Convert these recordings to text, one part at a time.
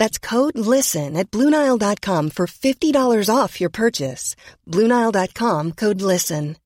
That's code LISTEN at Bluenile.com for $50 off your purchase. Bluenile.com code LISTEN.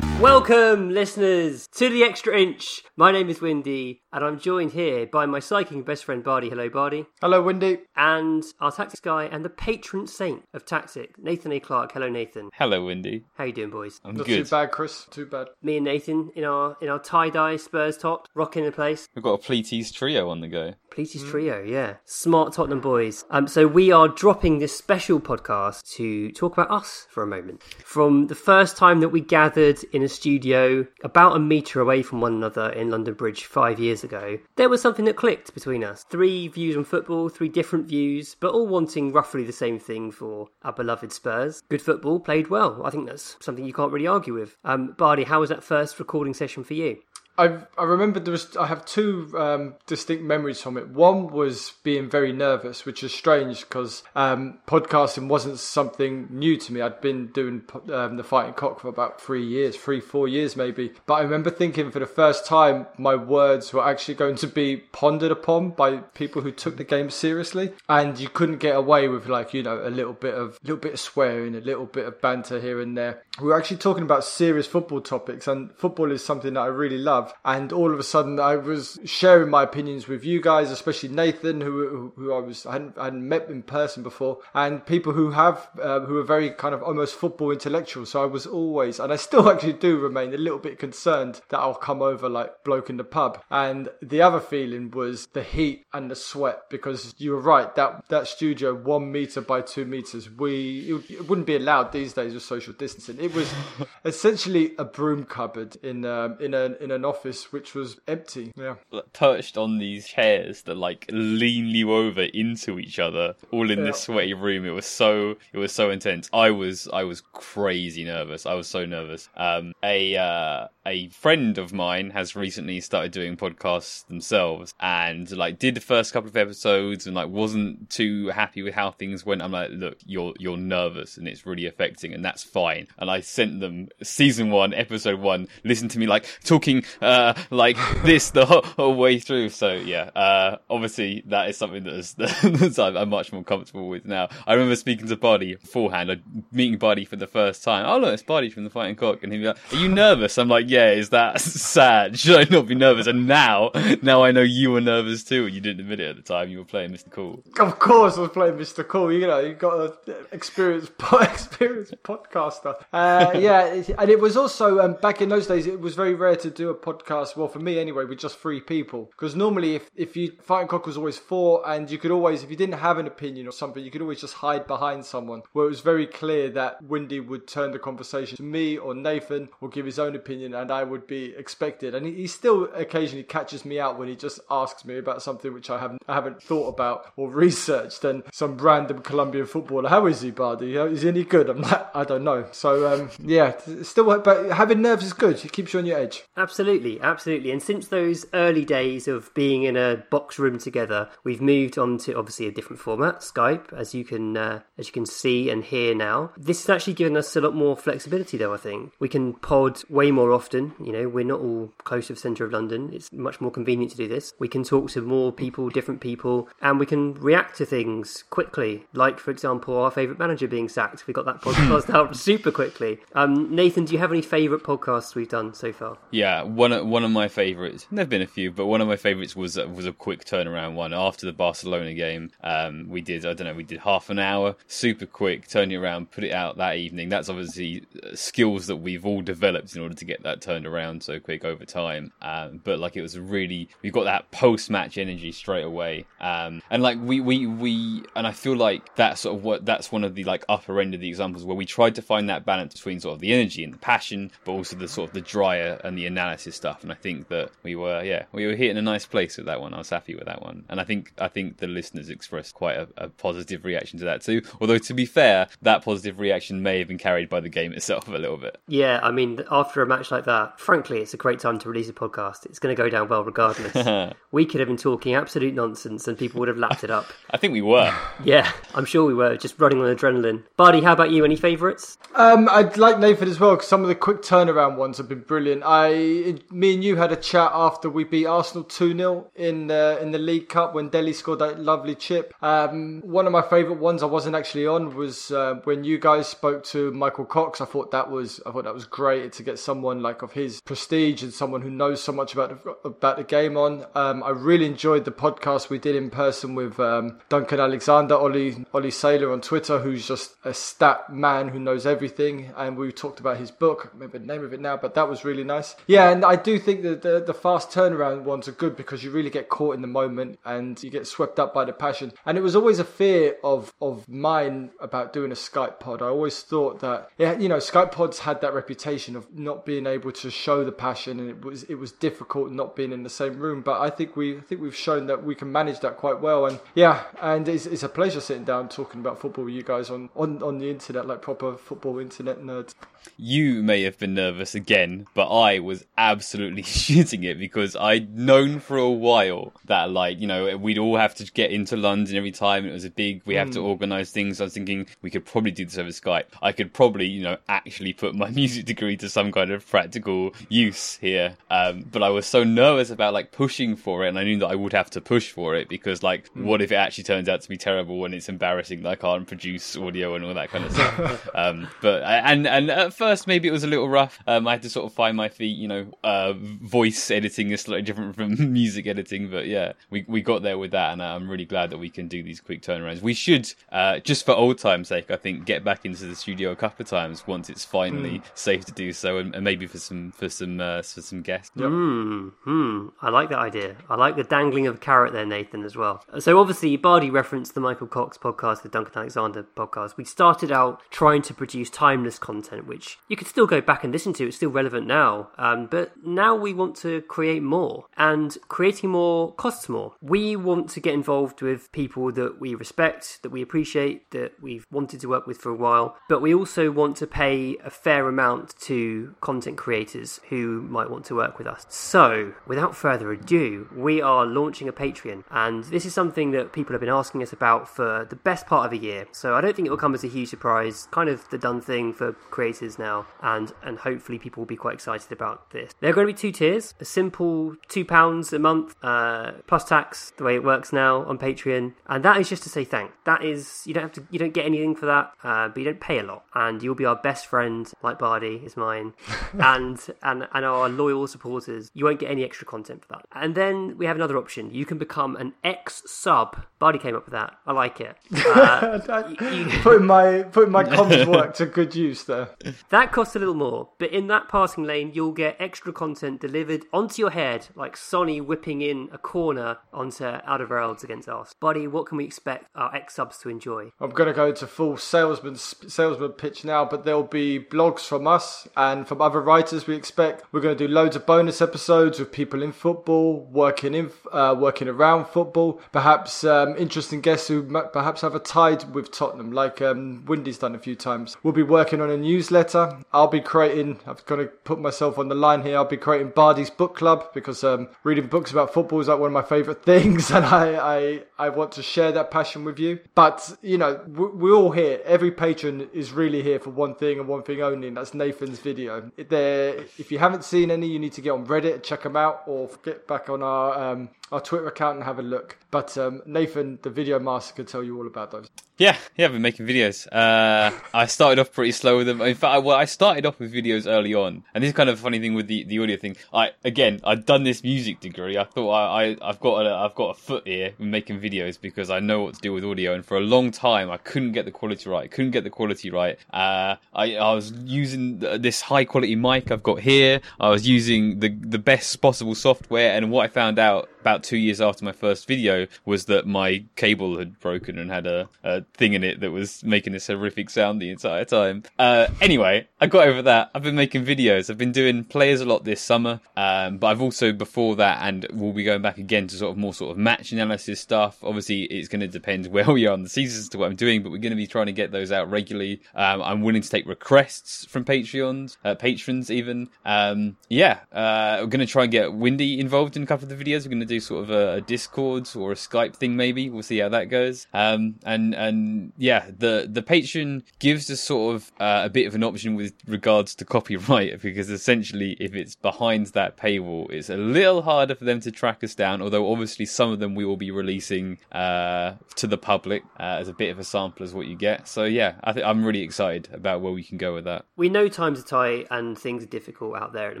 Welcome, listeners, to the Extra Inch. My name is Windy, and I'm joined here by my cycling best friend Bardi. Hello, Bardi. Hello, Windy. And our tactics guy and the patron saint of tactic, Nathan A. Clark. Hello, Nathan. Hello, Windy. How you doing, boys? I'm Not good. too bad, Chris. Too bad. Me and Nathan in our in our tie dye Spurs top, rocking the place. We've got a Pleaties trio on the go. Pleaty's trio, yeah. Smart Tottenham boys. Um, so we are dropping this special podcast to talk about us for a moment. From the first time that we gathered in a studio about a metre away from one another in London Bridge five years ago, there was something that clicked between us. Three views on football, three different views, but all wanting roughly the same thing for our beloved Spurs. Good football, played well. I think that's something you can't really argue with. Um, Bardi, how was that first recording session for you? I I remember there was I have two um, distinct memories from it. One was being very nervous, which is strange because um, podcasting wasn't something new to me. I'd been doing um, the Fighting Cock for about three years, three four years maybe. But I remember thinking for the first time my words were actually going to be pondered upon by people who took the game seriously, and you couldn't get away with like you know a little bit of little bit of swearing, a little bit of banter here and there. We were actually talking about serious football topics, and football is something that I really love. And all of a sudden, I was sharing my opinions with you guys, especially Nathan, who who, I was I hadn't, I hadn't met in person before, and people who have uh, who are very kind of almost football intellectuals. So I was always, and I still actually do remain a little bit concerned that I'll come over like bloke in the pub. And the other feeling was the heat and the sweat because you were right that that studio one meter by two meters, we it, it wouldn't be allowed these days with social distancing. It was essentially a broom cupboard in um, in an in an office which was empty. Yeah. Perched on these chairs that like lean you over into each other, all in Yeah. this sweaty room. It was so it was so intense. I was I was crazy nervous. I was so nervous. Um, a uh, a friend of mine has recently started doing podcasts themselves, and like did the first couple of episodes, and like wasn't too happy with how things went. I'm like, look, you're you're nervous, and it's really affecting, and that's fine. And I sent them season one, episode one. Listen to me like talking uh, like this the whole, way through. So yeah, uh, obviously that is something that is that I'm, I'm much more comfortable with now. I remember speaking to Buddy beforehand, like, meeting Buddy for the first time. Oh look, it's Buddy from the Fighting Cock, and he'd be like, "Are you nervous?" I'm like, "Yeah, is that sad? Should I not be nervous?" And now, now I know you were nervous too, and you didn't admit it at the time. You were playing Mr. Cool. Of course, I was playing Mr. Cool. You know, you got an experienced, experienced podcaster. Uh, yeah, and it was also um, back in those days. It was very rare to do a podcast. Well, for me anyway, with just three people. Because normally, if if you fighting cock was always four, and you could always, if you didn't have an opinion or something, you could always just hide behind someone. Where it was very clear that Windy would turn the conversation to me or Nathan or give his own opinion, and I would be expected. And he, he still occasionally catches me out when he just asks me about something which I haven't I haven't thought about or researched. And some random Colombian footballer, how is he, Bardi? Is he any good? I'm like, I don't know. So um, yeah, still, but having nerves is good. It keeps you on your edge. Absolutely, absolutely. And since those early days of being in a box room together, we've moved on to obviously a different format, Skype, as you can uh, as you can see and hear now. This has actually given us a lot more flexibility, though. I think we can pod way more often. You know, we're not all close to the centre of London. It's much more convenient to do this. We can talk to more people, different people, and we can react to things quickly. Like, for example, our favourite manager being sacked. We got that podcast out super quickly. Um, Nathan, do you have any favourite podcasts we've done so far? Yeah, one one of, one of my favourites. There've been a few, but one of my favourites was was a quick turnaround one after the Barcelona game. Um, we did I don't know we did half an hour, super quick, turn it around, put it out that evening. That's obviously uh, skills that we've all developed in order to get that turned around so quick over time. Um, but like it was really we got that post match energy straight away, um, and like we we we and I feel like that's sort of what that's one of the like upper end of the examples where we tried to find that balance between sort of the energy and the passion, but also the sort of the drier and the analysis stuff. And I think that we were yeah we were hitting a nice place with that one. I was happy with that one, and I think I think the listeners expressed quite a, a positive reaction to that too. Although to be fair, that positive reaction may have been carried by the game itself a little bit. Yeah, I mean, after a match like that, frankly, it's a great time to release a podcast. It's going to go down well regardless. we could have been talking absolute nonsense and people would have lapped it up. I think we were. Yeah, I'm sure we were, just running on adrenaline. Bardi, how about you? Any favourites? Um, I'd like Nathan as well because some of the quick turnaround ones have been brilliant. I, me and you had a chat after we beat Arsenal two 0 in the in the League Cup when Dele scored that lovely chip. Um, one of my favourite ones I wasn't actually on was uh, when you guys spoke to Michael Cox. I thought that was I thought that was great to get someone like of his prestige and someone who knows so much about the, about the game on. Um, I really enjoyed the podcast we did in person with um, Duncan Alexander, Oily Oily Sailor on Twitter, who's just a stat man who knows everything, and we talked about his book. Remember the name of it now, but that was really nice. Yeah, and I do think that the, the fast turnaround ones are good because you really get caught in the moment and you get swept up by the passion. And it was always a fear of of mine about doing a Skype pod. I always thought that yeah, you know, Skype pods had that reputation of not being able to show the passion, and it was it was difficult not being in the same room. But I think we I think we've shown that we can manage that quite well. And yeah, and it's, it's a pleasure sitting down talking about football with you guys on on on the internet like proper football internet nerds. You may have been nervous again, but I was absolutely shooting it because I'd known for a while that, like, you know, we'd all have to get into London every time. It was a big, we have mm. to organise things. I was thinking we could probably do this over Skype. I could probably, you know, actually put my music degree to some kind of practical use here. Um, but I was so nervous about, like, pushing for it, and I knew that I would have to push for it because, like, mm. what if it actually turns out to be terrible and it's embarrassing that I can't produce audio and all that kind of stuff? um, but, and, and at first, maybe it was a little rough. Um, I had to sort of find my feet, you know, uh, voice editing is slightly different from music editing, but yeah, we, we got there with that, and I'm really glad that we can do these quick turnarounds. We should, uh, just for old time's sake, I think, get back into the studio a couple of times once it's finally mm. safe to do so, and, and, maybe for some for some uh, for some guests. Yep. Mm, hmm. I like that idea. I like the dangling of a carrot there, Nathan, as well. So obviously, Bardi referenced the Michael Cox podcast, the Duncan Alexander podcast. We started out trying to produce timeless content, which you could still go back and listen to. It's still relevant now. Um, but now we want to create more, and creating more costs more. We want to get involved with people that we respect, that we appreciate, that we've wanted to work with for a while, but we also want to pay a fair amount to content creators who might want to work with us. So, without further ado, we are launching a Patreon, and this is something that people have been asking us about for the best part of a year. So, I don't think it will come as a huge surprise, kind of the done thing for creators now, and and hopefully people will be quite excited about this. There are going to be two tiers: a simple two pounds a month uh, plus tax, the way it works now on Patreon, and that is just to say thank. That is you don't have to you don't get anything for that, uh, but you don't pay a lot, and you'll be our best friend, like Bardi is mine, and and and our loyal supporters. You won't get any extra content for that. And then we have another option: you can become an xSub. Bardi came up with that. I like it. Uh, you, putting my putting my comms work to good use there. That costs a little more, but in that passing lane, you'll get extra content delivered onto your head, like Sonny whipping in a corner onto Alderweireld's against us. Buddy, what can we expect our xSubs to enjoy? I'm going to go to full salesman salesman pitch now, but there'll be blogs from us and from other writers. We expect we're going to do loads of bonus episodes with people in football, working in uh, working around football, perhaps um, interesting guests who perhaps have a tie with Tottenham, like um, Windy's done a few times. We'll be working on a newsletter. I'll be creating. I've got to put myself on the line here. I'll be creating Bardi's book club because um, reading books about football is like one of my favourite things, and I, I I want to share that passion with you. But you know, we're all here. Every patron is really here for one thing and one thing only, and that's Nathan's video. There, if you haven't seen any, you need to get on Reddit and check them out, or get back on our um, our Twitter account and have a look. But um, Nathan, the video master, could tell you all about those. Yeah, yeah, I've been making videos. Uh, I started off pretty slow with them. In fact, I, well, I started off with videos early on, and this is kind of a funny thing with the, the audio thing. I again, I'd done this music degree. I thought I, I have got a, I've got a foot here in making videos because I know what to do with audio. And for a long time, I couldn't get the quality right. Couldn't get the quality right. Uh, I I was using this high quality mic I've got here. I was using the the best possible software, and what I found out about two years after my first video was that my cable had broken and had a, a thing in it that was making this horrific sound the entire time. Uh, anyway, I got over that. I've been making videos. I've been doing players a lot this summer, um, but I've also before that, and we'll be going back again to sort of more sort of match analysis stuff. Obviously, it's going to depend where we are in the season as to what I'm doing, but we're going to be trying to get those out regularly. Um, I'm willing to take requests from Patreons, uh, patrons even. Um, yeah, uh, we're going to try and get Windy involved in a couple of the videos. We're going to do sort of a, a Discord or a Skype thing, maybe. We'll see how that goes. Um, and and yeah, the the Patreon gives us sort of uh, a bit of an option with regards to copyright because essentially, if it's behind that paywall, it's a little harder for them to track us down. Although obviously, some of them we will be releasing uh, to the public uh, as a bit of a sample as what you get. So yeah, I think I'm really excited about where we can go with that. We know times are tight and things are difficult out there at the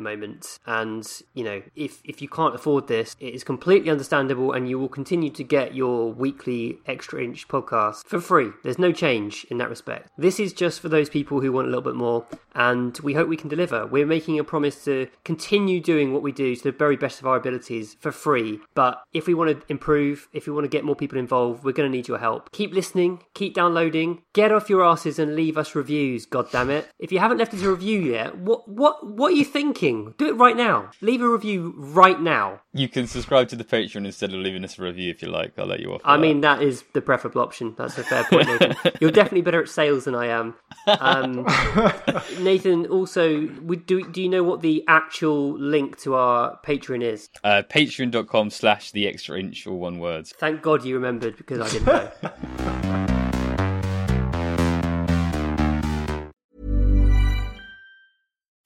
moment, and you know if if you can't afford this, it is completely understandable, and you will continue to get your weekly extra inch podcast for free. There's no change in that respect. This is just for those people who want a little bit more, and we hope we can deliver. We're making a promise to continue doing what we do to the very best of our abilities for free. But if we want to improve, if we want to get more people involved, we're going to need your help. Keep listening, keep downloading, get off your asses and leave us reviews. God damn it! If you haven't left us a review yet, what what what are you thinking? Do it right now. Leave a review right now. You can subscribe to the Patreon instead of leaving us a review if you like. I'll let you off. I that. mean, that is the preferable option. That's a fair point, You're definitely better at sales than I am. Um, Nathan, also, do, do you know what the actual link to our Patreon is? Uh, Patreon.com slash the extra inch, all one word. Thank God you remembered because I didn't know.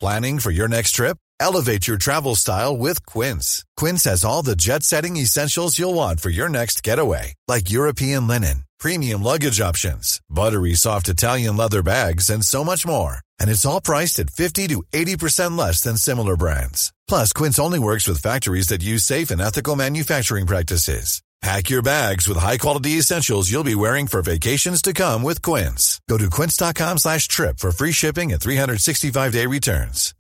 Planning for your next trip? Elevate your travel style with Quince. Quince has all the jet setting essentials you'll want for your next getaway, like European linen, premium luggage options, buttery soft Italian leather bags, and so much more. And it's all priced at 50 to 80% less than similar brands. Plus, Quince only works with factories that use safe and ethical manufacturing practices. Pack your bags with high-quality essentials you'll be wearing for vacations to come with Quince. Go to quince.com slash trip for free shipping and 365-day returns.